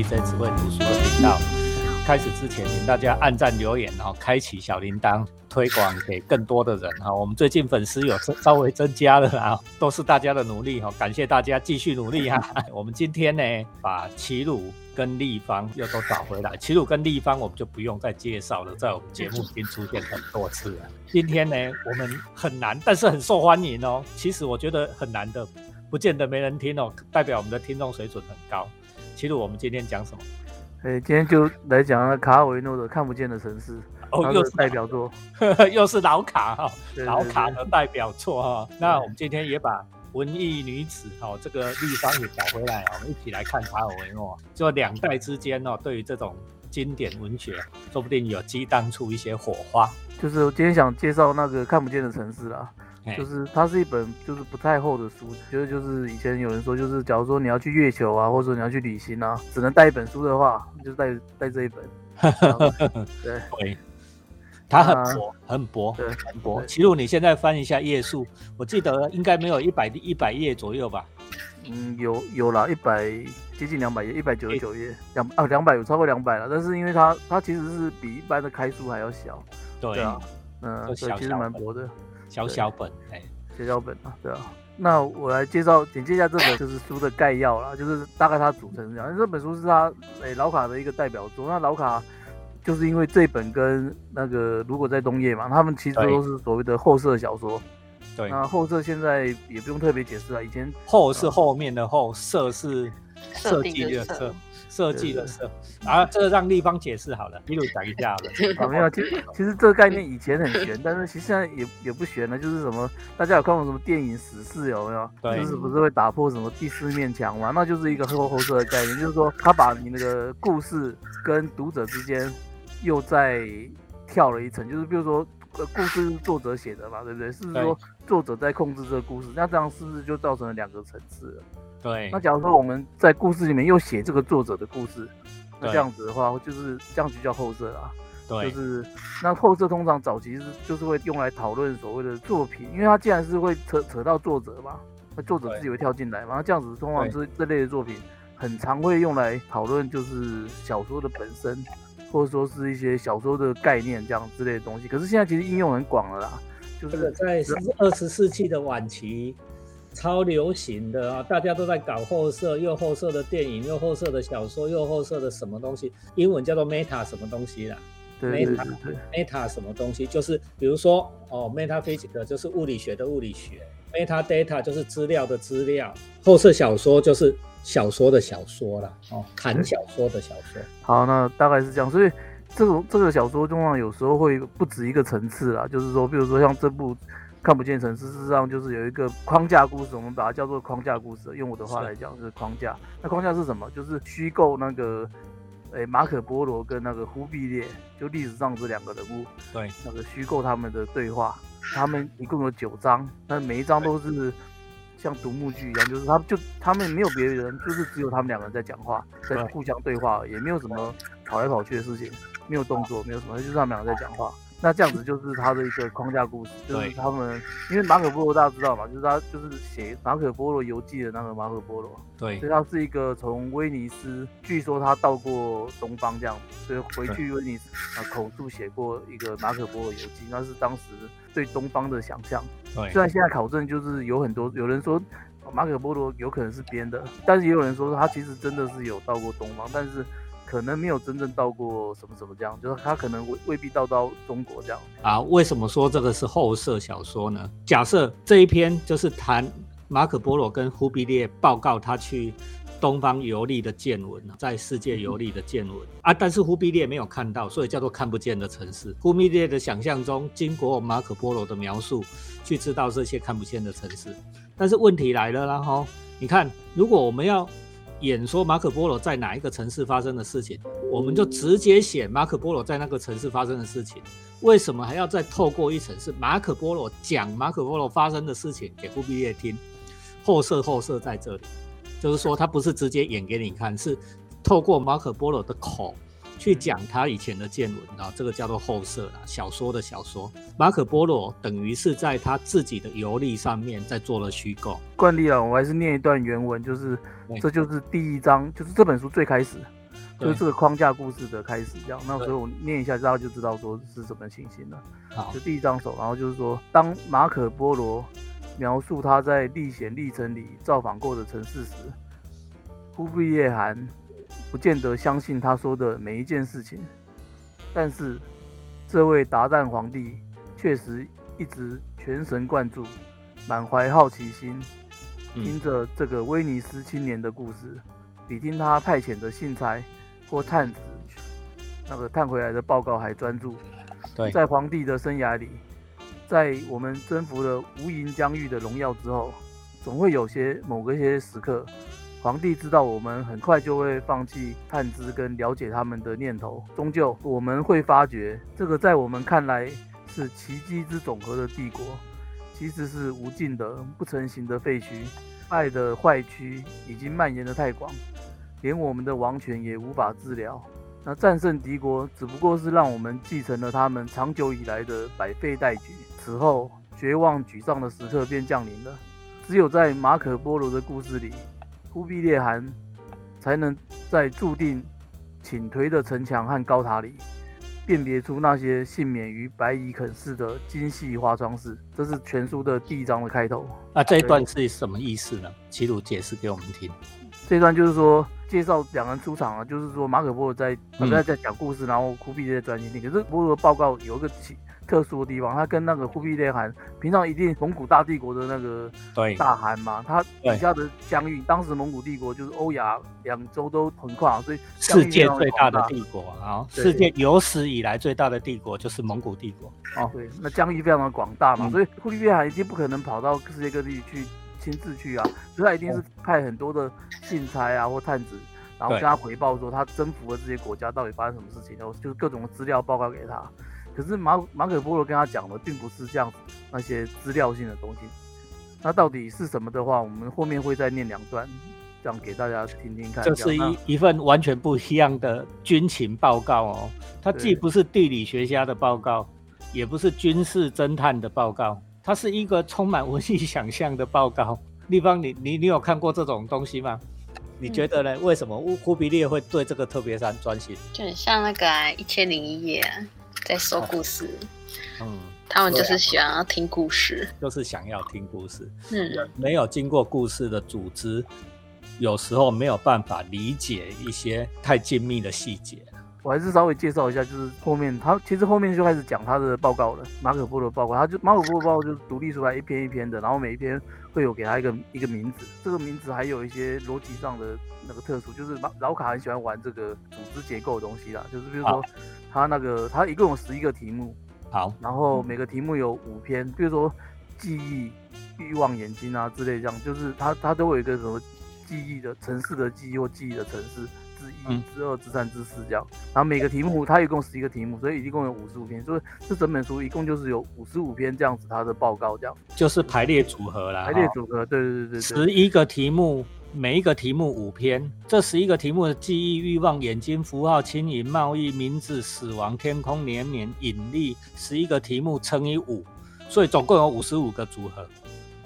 BJ 智慧读书的频道。开始之前，请大家按赞、留言，然后开启小铃铛，推广给更多的人哈。我们最近粉丝有稍微增加了啊，都是大家的努力哈，感谢大家继续努力哈。我们今天呢，把齐鲁跟立方又都找回来。齐鲁跟立方我们就不用再介绍了，在我们节目已经出现很多次了。今天呢，我们很难，但是很受欢迎哦。其实我觉得很难的，不见得没人听哦，代表我们的听众水准很高。齐鲁，我们今天讲什么？哎，今天就来讲卡尔维诺的《看不见的城市》，哦，又是代表作，又是老卡哈，老卡的代表作哈。那我们今天也把文艺女子哦这个立方也找回来，我们一起来看卡尔维诺。就两代之间哦，对于这种经典文学，说不定有激荡出一些火花。就是我今天想介绍那个《看不见的城市》啦。就是它是一本就是不太厚的书，就是就是以前有人说，就是假如说你要去月球啊，或者说你要去旅行啊，只能带一本书的话，就带带这一本。对，对，它很薄，很薄，对，很薄。其实你现在翻一下页数，我记得应该没有一百一百页左右吧？嗯，有有了一百接近两百页，一百九十九页，两啊两百有超过两百了。但是因为它它其实是比一般的开书还要小，对啊，嗯，其实蛮薄的。小小本，哎，小小本啊，对啊。那我来介绍简介一下这本 就是书的概要啦，就是大概它组成是这样。这本书是他哎老卡的一个代表作。那老卡就是因为这本跟那个如果在冬夜嘛，他们其实都是所谓的后设小说。对。那后设现在也不用特别解释了，以前后是后面的后，设是设计的设。设计的设，啊，这个让立方解释好了，一路讲一下好了。没有，其实其实这个概念以前很玄，但是其实现在也也不玄了。就是什么，大家有看过什么电影《死侍》有没有？对。就是不是会打破什么第四面墙嘛？那就是一个后后设的概念，就是说他把你那个故事跟读者之间又再跳了一层。就是比如说，故事是作者写的嘛，对不对？是说作者在控制这个故事，那这样是不是就造成了两个层次了？对，那假如说我们在故事里面又写这个作者的故事，那这样子的话，就是这样就叫后设啊。对，就是那后设通常早期是就是会用来讨论所谓的作品，因为它既然是会扯扯到作者嘛，那作者自己会跳进来嘛，那这样子通常这这类的作品很常会用来讨论就是小说的本身，或者说是一些小说的概念这样之类的东西。可是现在其实应用很广了啦，就是在二十世纪的晚期。超流行的啊！大家都在搞后设，又后设的电影，又后设的小说，又后设的什么东西？英文叫做 meta 什么东西啦？meta meta 什么东西？就是比如说哦，metaphysics 就是物理学的物理学，meta data 就是资料的资料，后设小说就是小说的小说啦。哦，谈小说的小说。好，那大概是这样。所以这种这个小说中啊有时候会不止一个层次啦，就是说，比如说像这部。看不见城市，事实上就是有一个框架故事，我们把它叫做框架故事。用我的话来讲是框架。那框架是什么？就是虚构那个，诶，马可波罗跟那个忽必烈，就历史上这两个人物。对。那个虚构他们的对话，他们一共有九章，但每一章都是像独幕剧一样，就是他就他们没有别人，就是只有他们两个人在讲话，在互相对话，也没有什么跑来跑去的事情，没有动作，没有什么，就是他们两个在讲话。那这样子就是他的一个框架故事，就是他们，因为马可波罗大家知道嘛，就是他就是写马可波罗游记的那个马可波罗，对，所以他是一个从威尼斯，据说他到过东方这样子，所以回去威尼斯啊口述写过一个马可波罗游记，那是当时对东方的想象。对，虽然现在考证就是有很多有人说马可波罗有可能是编的，但是也有人说他其实真的是有到过东方，但是。可能没有真正到过什么什么这样，就是他可能未未必到到中国这样啊？为什么说这个是后设小说呢？假设这一篇就是谈马可波罗跟忽必烈报告他去东方游历的见闻，在世界游历的见闻啊，但是忽必烈没有看到，所以叫做看不见的城市。忽必烈的想象中，经过马可波罗的描述去知道这些看不见的城市，但是问题来了，然后你看，如果我们要。演说马可波罗在哪一个城市发生的事情，我们就直接写马可波罗在那个城市发生的事情。为什么还要再透过一层是马可波罗讲马可波罗发生的事情给忽必烈听？后设后设在这里，就是说他不是直接演给你看，是透过马可波罗的口。去讲他以前的见闻啊，这个叫做后设啦，小说的小说。马可波罗等于是在他自己的游历上面在做了虚构。惯例啊，我还是念一段原文，就是这就是第一章，就是这本书最开始，就是这个框架故事的开始这样。那所以我念一下，大家就知道说是什么情形了。好就，第一张手，然后就是说，当马可波罗描述他在历险历程里造访过的城市时，忽必烈汗不见得相信他说的每一件事情，但是这位达旦皇帝确实一直全神贯注，满怀好奇心，嗯听着这个威尼斯青年的故事，比听他派遣的信差或探子那个探回来的报告还专注。对，在皇帝的生涯里，在我们征服了无垠疆域的荣耀之后，总会有些某个些时刻，皇帝知道我们很快就会放弃探知跟了解他们的念头，终究我们会发觉，这个在我们看来是奇迹之总和的帝国，其实是无尽的不成形的废墟，爱的坏区已经蔓延的太广，连我们的王权也无法治疗。那战胜敌国只不过是让我们继承了他们长久以来的百废待举。此后，绝望沮丧的时刻便降临了。只有在马可波罗的故事里，忽必烈汗才能在注定倾颓的城墙和高塔里，辨别出那些幸免于白蚁啃噬的精细花装饰。这是全书的第一章的开头。那这一段是什么意思呢？齐鲁解释给我们听。这段就是说介绍两人出场啊，就是说马可波罗在嗯在在讲故事，然后忽必烈在专心听。可是波罗报告有一个奇特殊的地方，他跟那个忽必烈汗平常一定蒙古大帝国的那个对，大汗嘛，他底下的疆域，当时蒙古帝国就是欧亚两洲都横跨，所以世界最大的帝国啊，世界有史以来最大的帝国就是蒙古帝国。哦，对，那疆域非常的广大嘛，嗯所以忽必烈汗一定不可能跑到世界各地去亲自去啊，所以他一定是派很多的信差啊或探子，然后对跟他回报说他征服了这些国家到底发生什么事情，然后就是各种资料报告给他。可是马马可波罗跟他讲的并不是这样子那些资料性的东西，那到底是什么的话，我们后面会再念两段，这样给大家听听看。这是一一份完全不一样的军情报告哦，它既不是地理学家的报告，也不是军事侦探的报告，它是一个充满文艺想象的报告。立方，你你你有看过这种东西吗？你觉得呢？为什么忽忽必烈会对这个特别山专心？就很像那个《一千零一夜》啊，在说故事，嗯，他们就是喜欢要听故事。就是想要听故事。嗯，没有经过故事的组织，有时候没有办法理解一些太精密的细节。我还是稍微介绍一下，就是后面他其实后面就开始讲他的报告了，马可波罗报告，他就马可波罗报告就是独立出来一篇一篇的，然后每一篇会有给他一个一个名字，这个名字还有一些逻辑上的那个特殊，就是马老卡很喜欢玩这个组织结构的东西啦，就是比如说他那个他一共有十一个题目，好，然后每个题目有五篇，比如说记忆、欲望、眼睛啊之类这样，就是他他都有一个什么记忆的城市的记忆或记忆的城市。之一嗯、之二、之三、之四这样。然后每个题目它一共十一个题目，所以一共有五十五篇，所以这整本书一共就是有五十五篇这样子它的报告这样就是排列组合啦。排列组合，对对对对对。十一个题目，每一个题目五篇。这十一个题目的记忆、欲望、眼睛、符号、轻盈、贸易、名字、死亡、天空、连绵、引力，十一个题目乘以五，所以总共有五十五个组合，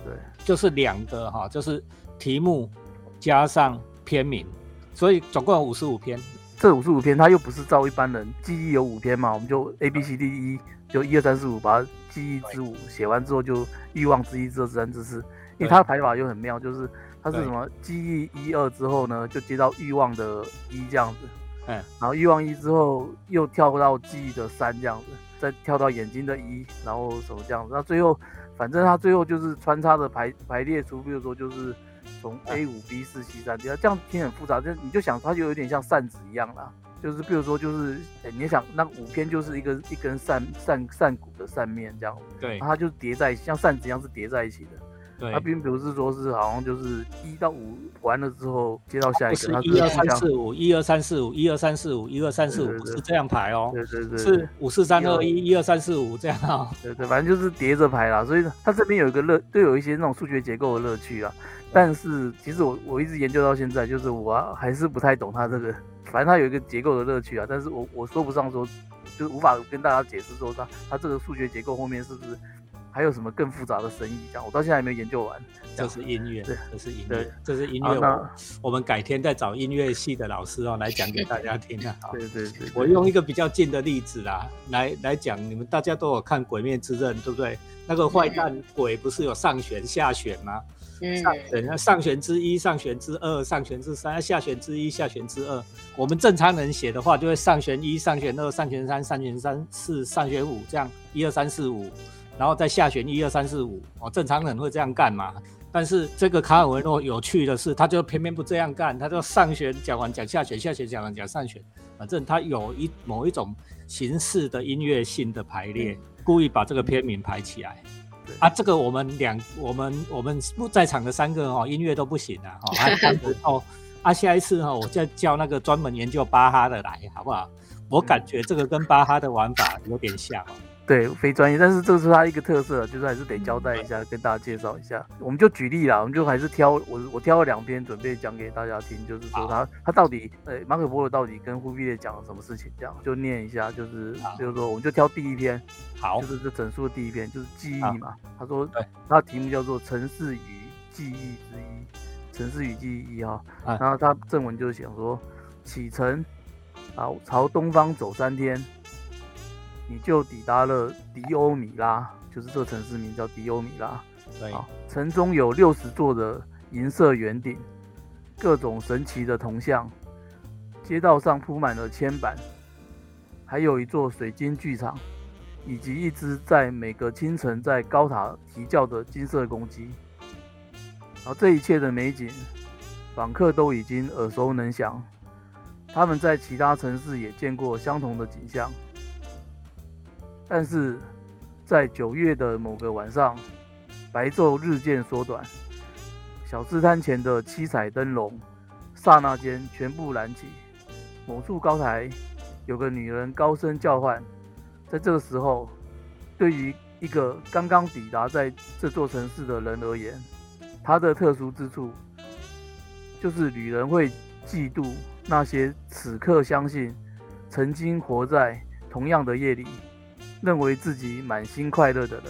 对就是两个哈，就是题目加上篇名，所以总共有五十五篇。这五十五篇，他又不是照一般人记忆有五篇嘛，我们就 A B C D E 就一二三四五，把它记忆之五写完之后，就欲望之一、之二、之三、之四。因为他的排法又很妙，就是他是什么记忆一二之后呢，就接到欲望的一这样子，嗯，然后欲望一之后又跳到记忆的三这样子，再跳到眼睛的一，然后什么这样子，那最后反正他最后就是穿插的排排列出，比如说就是从 A 五 B 四 C 三，这样这样听很复杂，就你就想它就有点像扇子一样啦。就是比如说，就是、诶你想那五篇就是一个一根扇扇扇骨的扇面这样，对它就叠在像扇子一样是叠在一起的。对它，并不是说是好像就是一到五完了之后接到下一个，是一二三四五，一二三四五，一二三四五，一二三四五，是这样排哦，对对对，是五四三二一，一二三四五这样哦。对对，反正就是叠着排啦，所以它这边有一个乐，都有一些那种数学结构的乐趣啊。但是其实我我一直研究到现在，就是我还是不太懂它这个，反正它有一个结构的乐趣啊。但是我我说不上说，就是无法跟大家解释说它它这个数学结构后面是不是还有什么更复杂的生意？这样我到现在还没有研究完。这是音乐，对这是音乐，这是音乐我。我们改天再找音乐系的老师哦来讲给大家听啊。对对对，我用一个比较近的例子啦，来来讲，你们大家都有看《鬼面之刃》，对不对？那个坏蛋鬼不是有上旋下旋吗？嗯，上旋，那上旋之一、上旋之二、上旋之三、下旋之一、下旋之二。我们正常人写的话，就会上旋一、上旋二、上旋三、上旋三四、上旋五，这样一二三四五，然后再下旋一二三四五。哦，正常人会这样干嘛？但是这个卡尔维诺有趣的是，他就偏偏不这样干，他就上旋讲完讲下旋，下旋讲完讲上旋，反正他有一某一种形式的音乐性的排列，故意把这个片名排起来。对啊，这个我们两我们我们在场的三个哦，音乐都不行啊，哦，啊 哦，啊下一次哈、哦，我再叫那个专门研究巴哈的来，好不好？我感觉这个跟巴哈的玩法有点像哦。对，非专业，但是这是他一个特色，就是还是得交代一下，跟大家介绍一下。我们就举例啦，我们就还是挑我我挑了两篇准备讲给大家听，就是说他他到底呃马可波罗到底跟忽必烈讲了什么事情，这样就念一下，就是好就是说我们就挑第一篇，好就，是这整书的第一篇，就是记忆嘛。他说对他的题目叫做《城市与记忆之一》，城市与记忆一哈。啊然后他正文就是想说，启程，啊，朝东方走三天，你就抵达了迪欧米拉，就是这个城市名叫迪欧米拉。对，啊，城中有六十座的银色圆顶，各种神奇的铜像，街道上铺满了铅板，还有一座水晶剧场，以及一只在每个清晨在高塔啼叫的金色公鸡。然后这一切的美景，访客都已经耳熟能详，他们在其他城市也见过相同的景象，但是在九月的某个晚上。白昼日渐缩短，小吃摊前的七彩灯笼，刹那间全部燃起。某处高台有个女人高声叫唤。在这个时候，对于一个刚刚抵达在这座城市的人而言，它的特殊之处就是女人会嫉妒那些此刻相信曾经活在同样的夜里，认为自己满心快乐的人。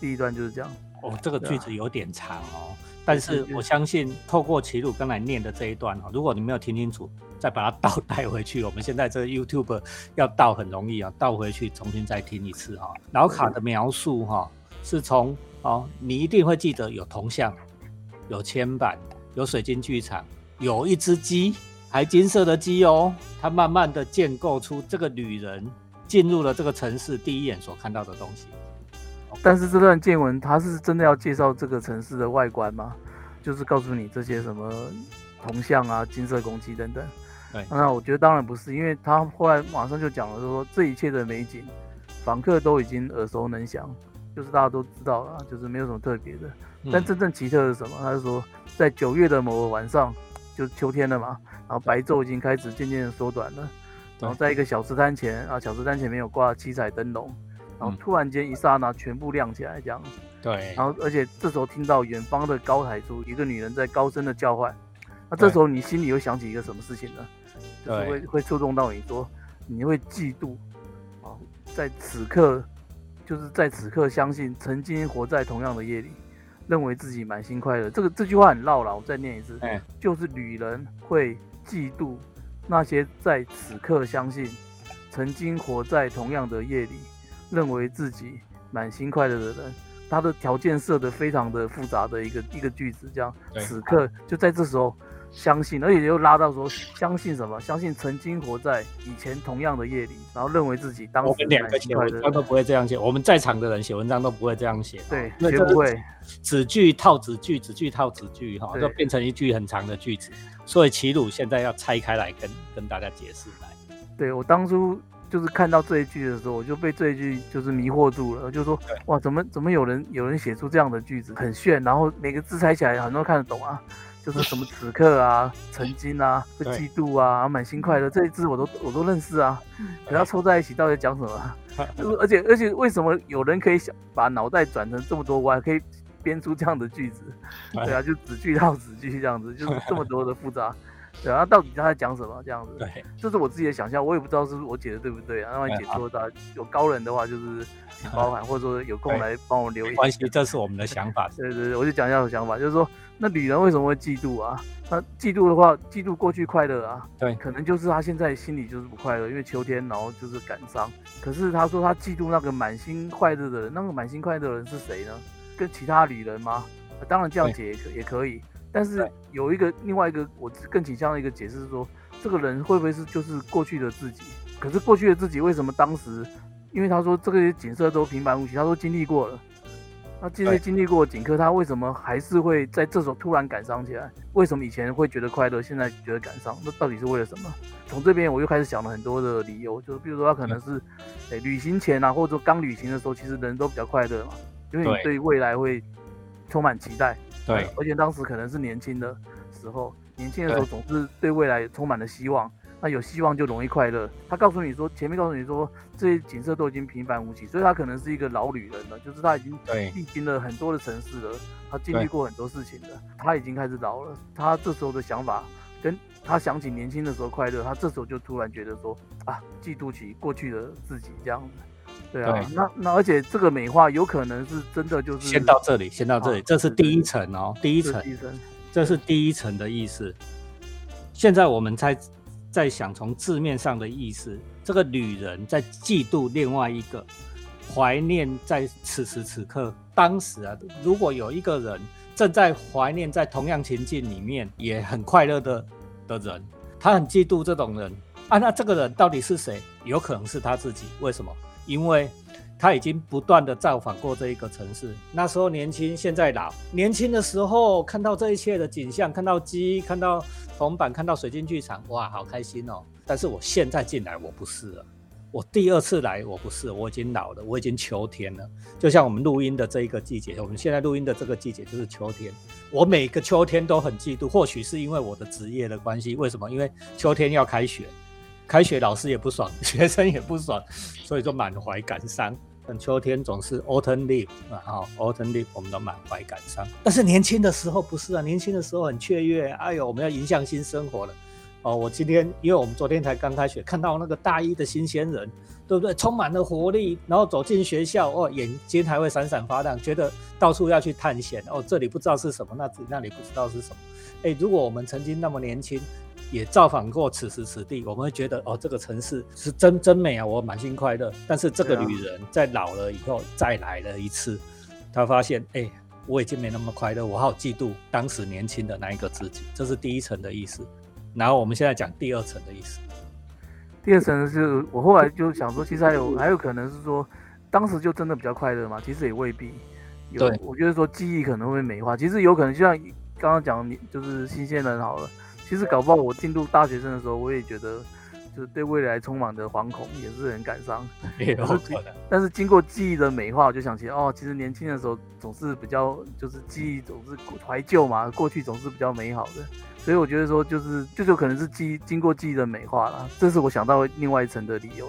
第一段就是这样。哦，这个句子有点长哦，但是我相信透过齐鲁刚才念的这一段哦，如果你没有听清楚，再把它倒带回去，我们现在这个 YouTube 要倒很容易啊，倒回去重新再听一次哈、老卡的描述哈、是从哦，你一定会记得有铜像，有铅板，有水晶剧场，有一只鸡，还金色的鸡哦，它慢慢的建构出这个女人进入了这个城市第一眼所看到的东西。但是这段见闻，他是真的要介绍这个城市的外观吗？就是告诉你这些什么铜像啊、金色公鸡等等。对那我觉得当然不是，因为他后来马上就讲了说，这一切的美景，访客都已经耳熟能详，就是大家都知道了，就是没有什么特别的。但嗯真正奇特的是什么？他就说，在九月的某个晚上，就是秋天了嘛，然后白昼已经开始渐渐的缩短了，然后在一个小吃摊前啊，小吃摊前面有挂七彩灯笼，然后嗯突然间一刹那全部亮起来，这样。对，然后而且这时候听到远方的高台处一个女人在高声的叫唤，那这时候你心里会想起一个什么事情呢？就是会会触动到你说，你会嫉妒啊，在此刻，就是在此刻相信曾经活在同样的夜里，认为自己满心快乐。这个这句话很绕了，我再念一次，哎就是女人会嫉妒那些在此刻相信曾经活在同样的夜里，认为自己满心快乐的人。他的条件设的非常的复杂的一个一个句子，这样此刻就在这时候相信，而且又拉到说相信什么？相信曾经活在以前同样的夜里，然后认为自己当时我们两个写文章。都不会这样写，我们在场的人写文章都不会这样写。对哦，因为这是绝不会。子句套子句，子句套子句，哈，就变成一句很长的句子。所以齐鲁现在要拆开来跟跟大家解释来。对我当初就是看到这一句的时候，我就被这一句就是迷惑住了，就说哇，怎么怎么有人有人写出这样的句子，很炫，然后每个字猜起来很多人看得懂啊，就是什么此刻啊、曾经啊、会嫉妒啊、满心快乐这一支我都我都认识啊，可它凑在一起到底讲什么啊？就是而且而且为什么有人可以想把脑袋转成这么多弯，可以编出这样的句子？对啊，就子句套子句这样子，就是这么多的复杂。对啊，到底他在讲什么？这样子，对，这是我自己的想象，我也不知道是不是我解的对不对啊。那万一解错的，有高人的话就是请包涵，或者说有空来帮我留言。关系，这是我们的想法。对对对，我就讲一下我的想法，就是说，那女人为什么会嫉妒啊？他嫉妒的话，嫉妒过去快乐啊，对，可能就是他现在心里就是不快乐，因为秋天，然后就是感伤。可是他说他嫉妒那个满心快乐的人，那个满心快乐的人是谁呢？跟其他女人吗？当然这样解也可也可以。但是有一个另外一个我更倾向的一个解释是说，这个人会不会是就是过去的自己？可是过去的自己为什么当时？因为他说这个景色都平凡无奇，他说经历过了。那这些经历过景刻，他为什么还是会在这时候突然感伤起来？为什么以前会觉得快乐，现在觉得感伤？那到底是为了什么？从这边我又开始想了很多的理由，就是比如说他可能是，诶，旅行前啊，或者说刚旅行的时候，其实人都比较快乐嘛，因为你对未来会充满期待。对，而且当时可能是年轻的时候，年轻的时候总是对未来充满了希望。那有希望就容易快乐。他告诉你说，前面告诉你说这些景色都已经平凡无奇，所以他可能是一个老旅人了，就是他已经历经了很多的城市了，他经历过很多事情了，他已经开始老了。他这时候的想法，跟他想起年轻的时候快乐，他这时候就突然觉得说啊，嫉妒起过去的自己这样子。对啊，那那而且这个美化有可能是真的，就是先到这里，先到这里，这是第一层哦，第一层，这是第一层的意思。现在我们才。在想从字面上的意思，这个女人在嫉妒另外一个，怀念在此时此刻当时啊，如果有一个人正在怀念在同样情境里面也很快乐的的人，他很嫉妒这种人啊，那这个人到底是谁？有可能是他自己。为什么？因为他已经不断的造访过这一个城市，那时候年轻，现在老。年轻的时候看到这一切的景象，看到鸡，看到。铜板看到水晶剧场，哇，好开心哦！但是我现在进来，我不是了。我第二次来，我不是，我已经老了，我已经秋天了。就像我们录音的这一个季节，我们现在录音的这个季节就是秋天。我每个秋天都很嫉妒，或许是因为我的职业的关系。为什么？因为秋天要开学，开学老师也不爽，学生也不爽，所以就满怀感伤。秋天总是 autumn leaf 啊，哈，autumn leaf 我们都满怀感伤。但是年轻的时候不是啊，年轻的时候很雀跃，哎呦，我们要迎向新生活了。哦，我今天因为我们昨天才刚开学，看到那个大一的新鲜人，对不对？充满了活力，然后走进学校，哦，眼睛还会闪闪发亮，觉得到处要去探险。哦，这里不知道是什么，那那里不知道是什么。哎，如果我们曾经那么年轻。也造访过此时此地，我们会觉得哦，这个城市是真真美啊，我满心快乐。但是这个女人在老了以后再来了一次，她发现哎，我已经没那么快乐，我好嫉妒当时年轻的那一个自己。这是第一层的意思。然后我们现在讲第二层的意思。第二层是我后来就想说，其实还有还有可能是说，当时就真的比较快乐嘛？其实也未必。有，我觉得说记忆可能会美化，其实有可能就像刚刚讲，你就是新鲜人好了。其实搞不好我进入大学生的时候，我也觉得就是对未来充满的惶恐，也是很感伤。但是经过记忆的美化，我就想起哦，其实年轻的时候总是比较就是记忆总是怀旧嘛，过去总是比较美好的。所以我觉得说就是就有可能是记经过记忆的美化了，这是我想到另外一层的理由。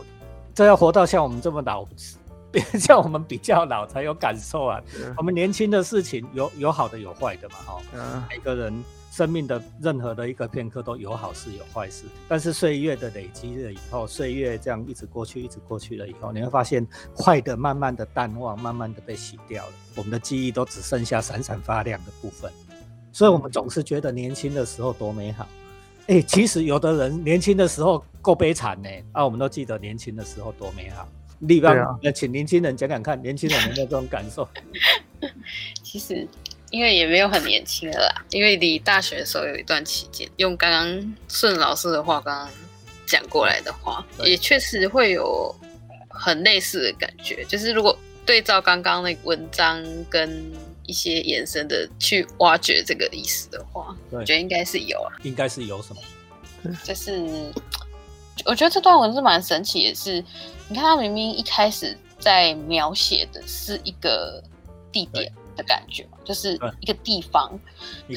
这要活到像我们这么老，像我们比较老才有感受啊。我们年轻的事情有有好的有坏的嘛，哈，每个人。生命的任何的一个片刻都有好事有坏事，但是岁月的累积了以后，岁月这样一直过去，一直过去了以后，你会发现坏的慢慢的淡忘，慢慢的被洗掉了，我们的记忆都只剩下闪闪发亮的部分。所以，我们总是觉得年轻的时候多美好。哎，其实有的人年轻的时候够悲惨呢。啊，我们都记得年轻的时候多美好。立邦，那请年轻人讲讲看，年轻人有没有这种感受？其实。因为也没有很年轻的啦，因为离大学的时候有一段期间，用刚刚顺老师的话刚刚讲过来的话，也确实会有很类似的感觉。就是如果对照刚刚那个文章跟一些延伸的去挖掘这个意思的话，我觉得应该是有啊。应该是有什么？就是我觉得这段文字蛮神奇，也是你看他明明一开始在描写的是一个地点。的感觉，就是一个地方，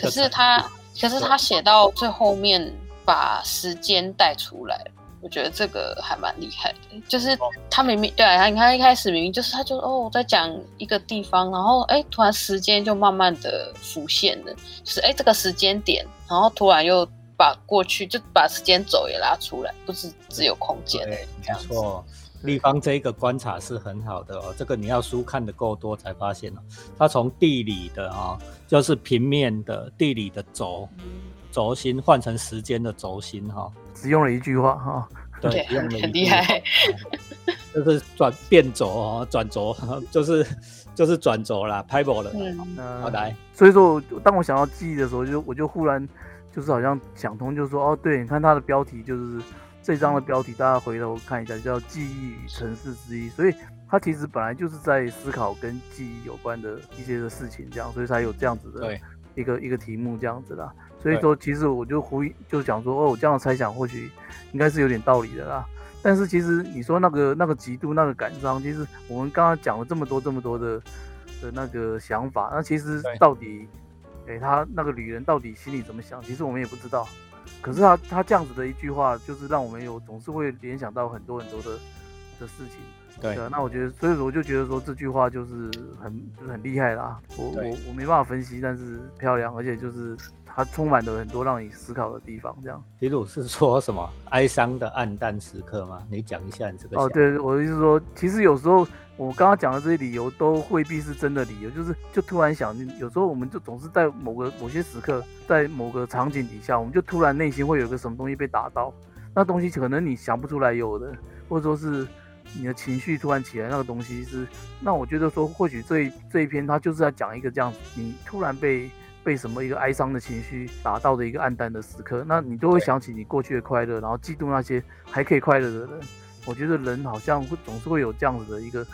可是他，可是他写到最后面把时间带出来我觉得这个还蛮厉害的。就是他明明对啊，你看一开始明明就是他就哦在讲一个地方，然后哎突然时间就慢慢的浮现了，就是哎这个时间点，然后突然又。把过去就把时间轴也拉出来，不是只有空间。对，没错。立方这一个观察是很好的哦，这个你要书看的够多才发现哦。它从地理的啊，就是平面的地理的轴轴心换成时间的轴心哈，只用了一句话哈，对，很厉害，就是转变轴哦，转轴 就是就是转轴啦，拍波了。好来，所以说当我想到记忆的时候，就我就忽然就是好像想通，就是说哦，对，你看它的标题就是。这张的标题，大家回头看一下，叫“记忆与城市之一”，所以它其实本来就是在思考跟记忆有关的一些的事情，这样，所以才有这样子的一个一个题目这样子啦。所以说，其实我就呼就讲说，哦，我这样的猜想或许应该是有点道理的啦。但是其实你说那个那个极度那个感伤，其实我们刚刚讲了这么多这么多的的那个想法，那其实到底，给，他那个旅人到底心里怎么想，其实我们也不知道。可是他他这样子的一句话，就是让我们有总是会联想到很多很多的的事情。对啊，那我觉得，所以我就觉得说这句话就是很就是很厉害啦。我我我没办法分析，但是漂亮，而且就是它充满了很多让你思考的地方。这样，皮鲁是说什么哀伤的暗淡时刻吗？你讲一下你这个。哦，对，我的意思说，其实有时候。我刚刚讲的这些理由都未必是真的理由，就是就突然想，有时候我们就总是在某个某些时刻，在某个场景底下，我们就突然内心会有个什么东西被打到，那东西可能你想不出来有的，或者说是你的情绪突然起来，那个东西是，那我觉得说或许这一这一篇它就是在讲一个这样子，你突然被被什么一个哀伤的情绪打到的一个暗淡的时刻，那你都会想起你过去的快乐，然后嫉妒那些还可以快乐的人。我觉得人好像会总是会有这样子的一个。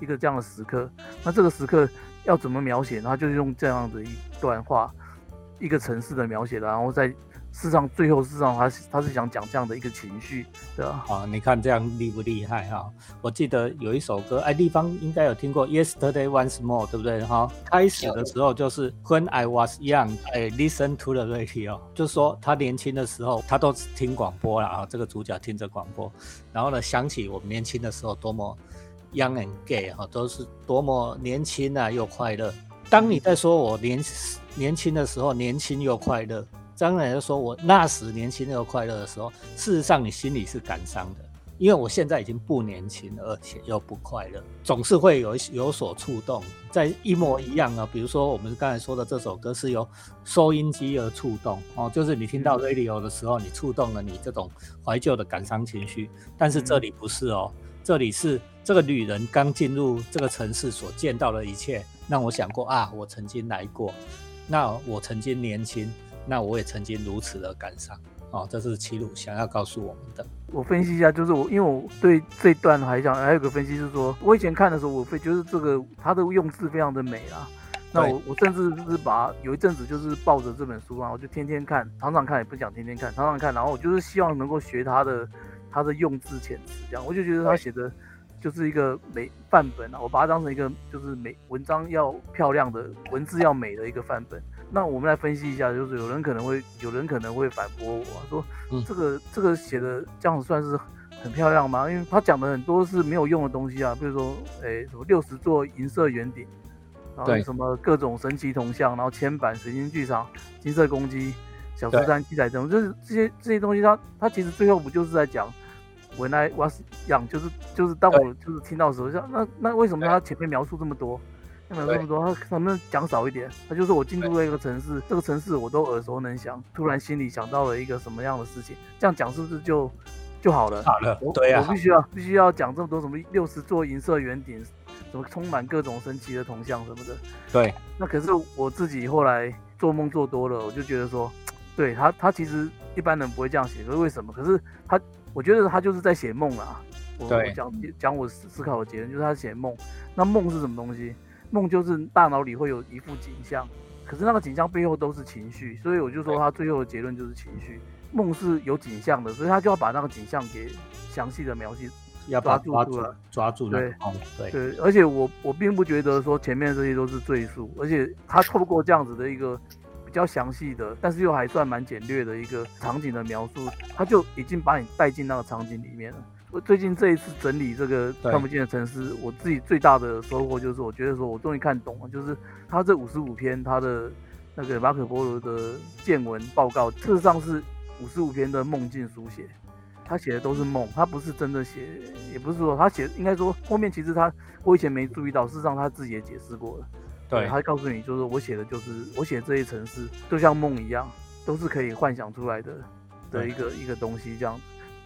一个这样的时刻，那这个时刻要怎么描写？他就是用这样的一段话，一个城市的描写，然后在事实上最后事实上他他是想讲这样的一个情绪，对吧？啊，你看这样厉不厉害哈？我记得有一首歌，哎，地方应该有听过《Yesterday Once More》，对不对？哈，开始的时候就是 When I was young, I listened to the radio，就是说他年轻的时候他都听广播了啊。这个主角听着广播，然后呢想起我们年轻的时候多么。Young and gay 哈，都是多么年轻啊，又快乐。当你在说我年年轻的时候，年轻又快乐，当然就说我那时年轻又快乐的时候，事实上你心里是感伤的，因为我现在已经不年轻了，而且又不快乐，总是会有有所触动，在一模一样啊。比如说我们刚才说的这首歌是由收音机而触动哦，就是你听到 radio 的时候，你触动了你这种怀旧的感伤情绪，但是这里不是哦。这里是这个女人刚进入这个城市所见到的一切，让我想过啊，我曾经来过，那我曾经年轻，那我也曾经如此的感伤哦，这是齐鲁想要告诉我们的。我分析一下，就是我因为我对这段还想还有个分析是说，我以前看的时候，我会觉得这个它的用字非常的美啊。那我我甚至是把有一阵子就是抱着这本书啊，我就天天看，常常看也不想天天看，常常看，然后我就是希望能够学他的。他的用字遣词，这样我就觉得他写的就是一个美范本啊，我把它当成一个就是美文章要漂亮的文字要美的一个范本。那我们来分析一下，就是有人可能会有人可能会反驳我说，这个这个写的这样子算是很漂亮吗？因为他讲的很多是没有用的东西啊，比如说，哎，什么六十座银色圆顶，然后什么各种神奇铜像，然后铅板、水晶剧场、金色公鸡。小苏山记载中，就是这些这些东西，他他其实最后不就是在讲，When I was young，就是就是当我就是听到的时候，像那那为什么他前面描述这么多，描述这么多，他能不能讲少一点？他就是我进入了一个城市，这个城市我都耳熟能详，突然心里想到了一个什么样的事情，这样讲是不是就就好了？好了，对呀，我必须要必须要讲这么多什么六十座银色圆顶，什么充满各种神奇的铜像什么的。对，那可是我自己后来做梦做多了，我就觉得说。对他，他其实一般人不会这样写，可是为什么？可是他，我觉得他就是在写梦啊。我讲讲我思考的结论，就是他写梦。那梦是什么东西？梦就是大脑里会有一幅景象，可是那个景象背后都是情绪，所以我就说他最后的结论就是情绪。梦是有景象的，所以他就要把那个景象给详细的描写，要抓住住了，抓住对对对。而且我我并不觉得说前面这些都是赘述，而且他透过这样子的一个。比较详细的，但是又还算蛮简略的一个场景的描述，他就已经把你带进那个场景里面了。我最近这一次整理这个看不见的城市，我自己最大的收获就是，我觉得说我终于看懂了，就是他这五十五篇他的那个马可波罗的见闻报告，事实上是五十五篇的梦境书写，他写的都是梦，他不是真的写，也不是说他写，应该说后面其实他我以前没注意到，事实上他自己也解释过了。对，他告诉你，就是我写的就是我写这些城市，就像梦一样，都是可以幻想出来的的一个一个东西。这样，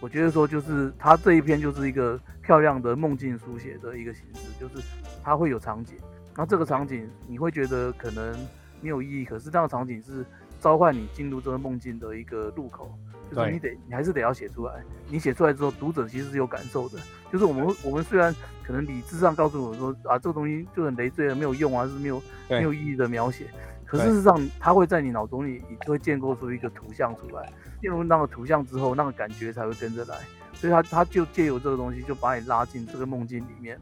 我觉得说就是他这一篇就是一个漂亮的梦境书写的一个形式，就是它会有场景，然后这个场景你会觉得可能。没有意义，可是这样的场景是召唤你进入这个梦境的一个入口，就是你得你还是得要写出来。你写出来之后，读者其实是有感受的。就是我们我们虽然可能理智上告诉我说啊，这个东西就很累赘了，没有用啊，是没有没有意义的描写。可事实上，它会在你脑中里，你会建构出一个图像出来。进入那个图像之后，那个感觉才会跟着来。所以，他他就借由这个东西，就把你拉进这个梦境里面。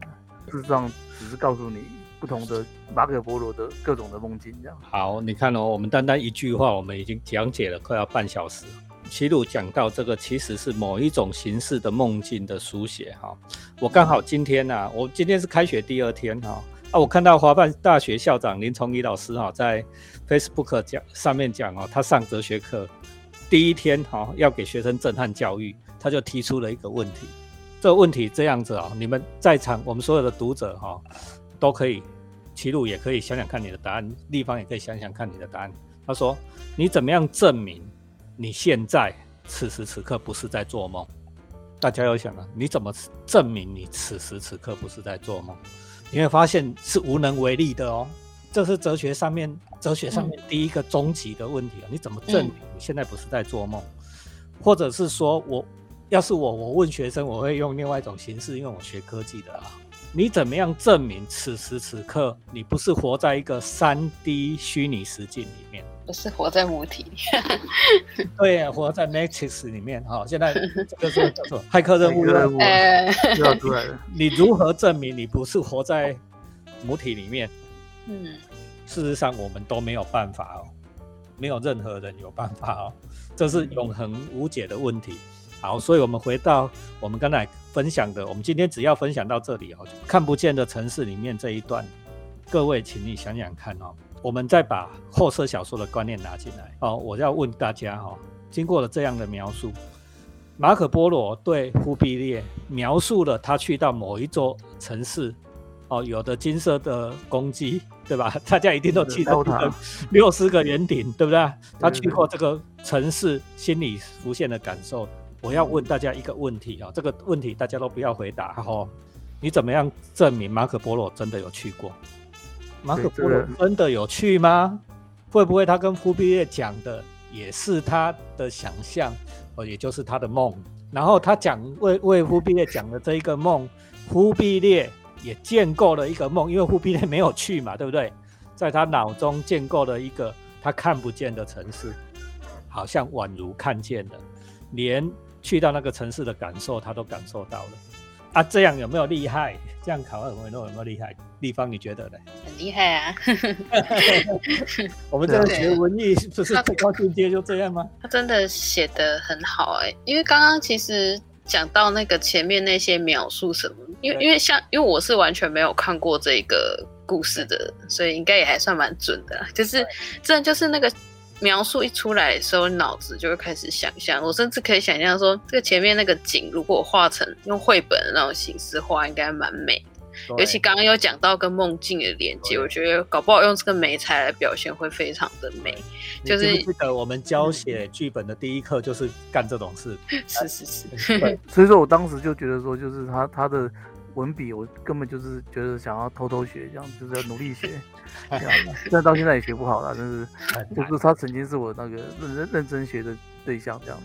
事实上，只是告诉你。不同的马可波罗的各种的梦境，这样好。你看哦，我们单单一句话，我们已经讲解了快要半小时。齐鲁讲到这个，其实是某一种形式的梦境的书写哈。我刚好今天呢，我今天是开学第二天哈啊，我看到华办大学校长林崇义老师哈在 Facebook 讲上面讲哦，他上哲学课第一天哈要给学生震撼教育，他就提出了一个问题。这个问题这样子啊，你们在场我们所有的读者哈都可以。齐鲁也可以想想看你的答案，立方也可以想想看你的答案。他说：“你怎么样证明你现在此时此刻不是在做梦？”大家要想啊，你怎么证明你此时此刻不是在做梦？你会发现是无能为力的哦。这是哲学上面哲学上面第一个终极的问题啊！你怎么证明你现在不是在做梦？或者是说我要是我，我问学生，我会用另外一种形式，因为我学科技的啊。你怎么样证明此时此刻你不是活在一个三 D 虚拟实境里面？不是活在母体？对呀，活在 Matrix 里面。哈，现在这个是叫做 骇客任务任务要出来了。你如何证明你不是活在母体里面？嗯，事实上我们都没有办法哦，没有任何人有办法哦，这是永恒无解的问题。好，所以我们回到我们刚才分享的，我们今天只要分享到这里哦。看不见的城市里面这一段，各位，请你想想看哦。我们再把后设小说的观念拿进来哦。我要问大家哈，经过了这样的描述，马可波罗对忽必烈描述了他去到某一座城市哦，有的金色的公鸡，对吧？大家一定都记得六十个圆顶，对不对？他去过这个城市，心里浮现的感受。我要问大家一个问题啊，这个问题大家都不要回答哈。你怎么样证明马可波罗真的有去过？马可波罗真的有去吗？会不会他跟忽必烈讲的也是他的想象，哦，也就是他的梦？然后他讲为为忽必烈讲的这一个梦，忽必烈也建构了一个梦，因为忽必烈没有去嘛，对不对？在他脑中建构了一个他看不见的城市，好像宛如看见了，连。去到那个城市的感受，他都感受到了啊！这样有没有厉害？这样考尔维诺有没有厉害？立方你觉得呢？很厉害啊！我们这个学文艺不是最高境界就这样吗？他真的写的很好哎，因为刚刚其实讲到那个前面那些描述什么，因为因为像因为我是完全没有看过这个故事的，所以应该也还算蛮准的，就是真的就是那个。描述一出来的时候，脑子就会开始想象。我甚至可以想象说，这个前面那个景，如果画成用绘本的那种形式画，应该蛮美。尤其刚刚有讲到跟梦境的连接，我觉得搞不好用这个美材来表现会非常的美。就是记得我们教写剧本的第一课就是干这种事。是是是。所以说我当时就觉得说，就是他他的。文笔我根本就是觉得想要偷偷学，这样就是要努力学，这样。但到现在也学不好了，但是就是他曾经是我那个认认认真学的对象，这样。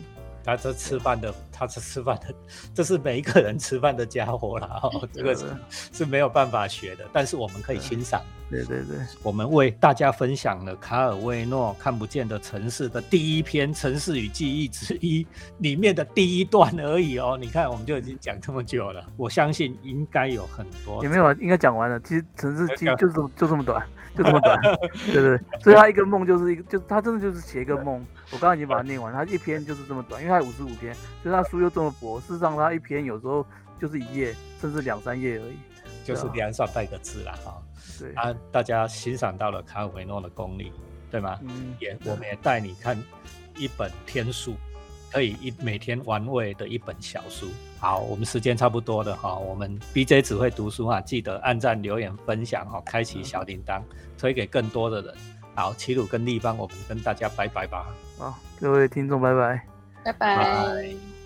他这吃饭的，他是吃饭的，这是每一个人吃饭的家伙啦哦。这个是是没有办法学的，但是我们可以欣赏。对对对，我们为大家分享了卡尔维诺《看不见的城市》的第一篇《城市与记忆》之一里面的第一段而已哦。你看，我们就已经讲这么久了，我相信应该有很多。也没有，应该讲完了。其实《城市记忆》就是就这么短。就这么短，对对，所以他一个梦就是一个，就他真的就是写一个梦。我刚刚已经把它念完，他一篇就是这么短，因为他五十五篇，所以他书又这么薄。事实上，他一篇有时候就是一页，甚至两三页而已，就是两三百个字了哈。对啊，大家欣赏到了卡尔维诺的功力，对吗？嗯，也我们也带你看一本天书，可以一每天玩味的一本小书。好，我们时间差不多了哈，我们 BJ 只会读书啊，记得按赞、留言、分享哈，开启小铃铛，推给更多的人。好，齐鲁跟立邦，我们跟大家拜拜吧。好，各位听众，拜拜。拜拜。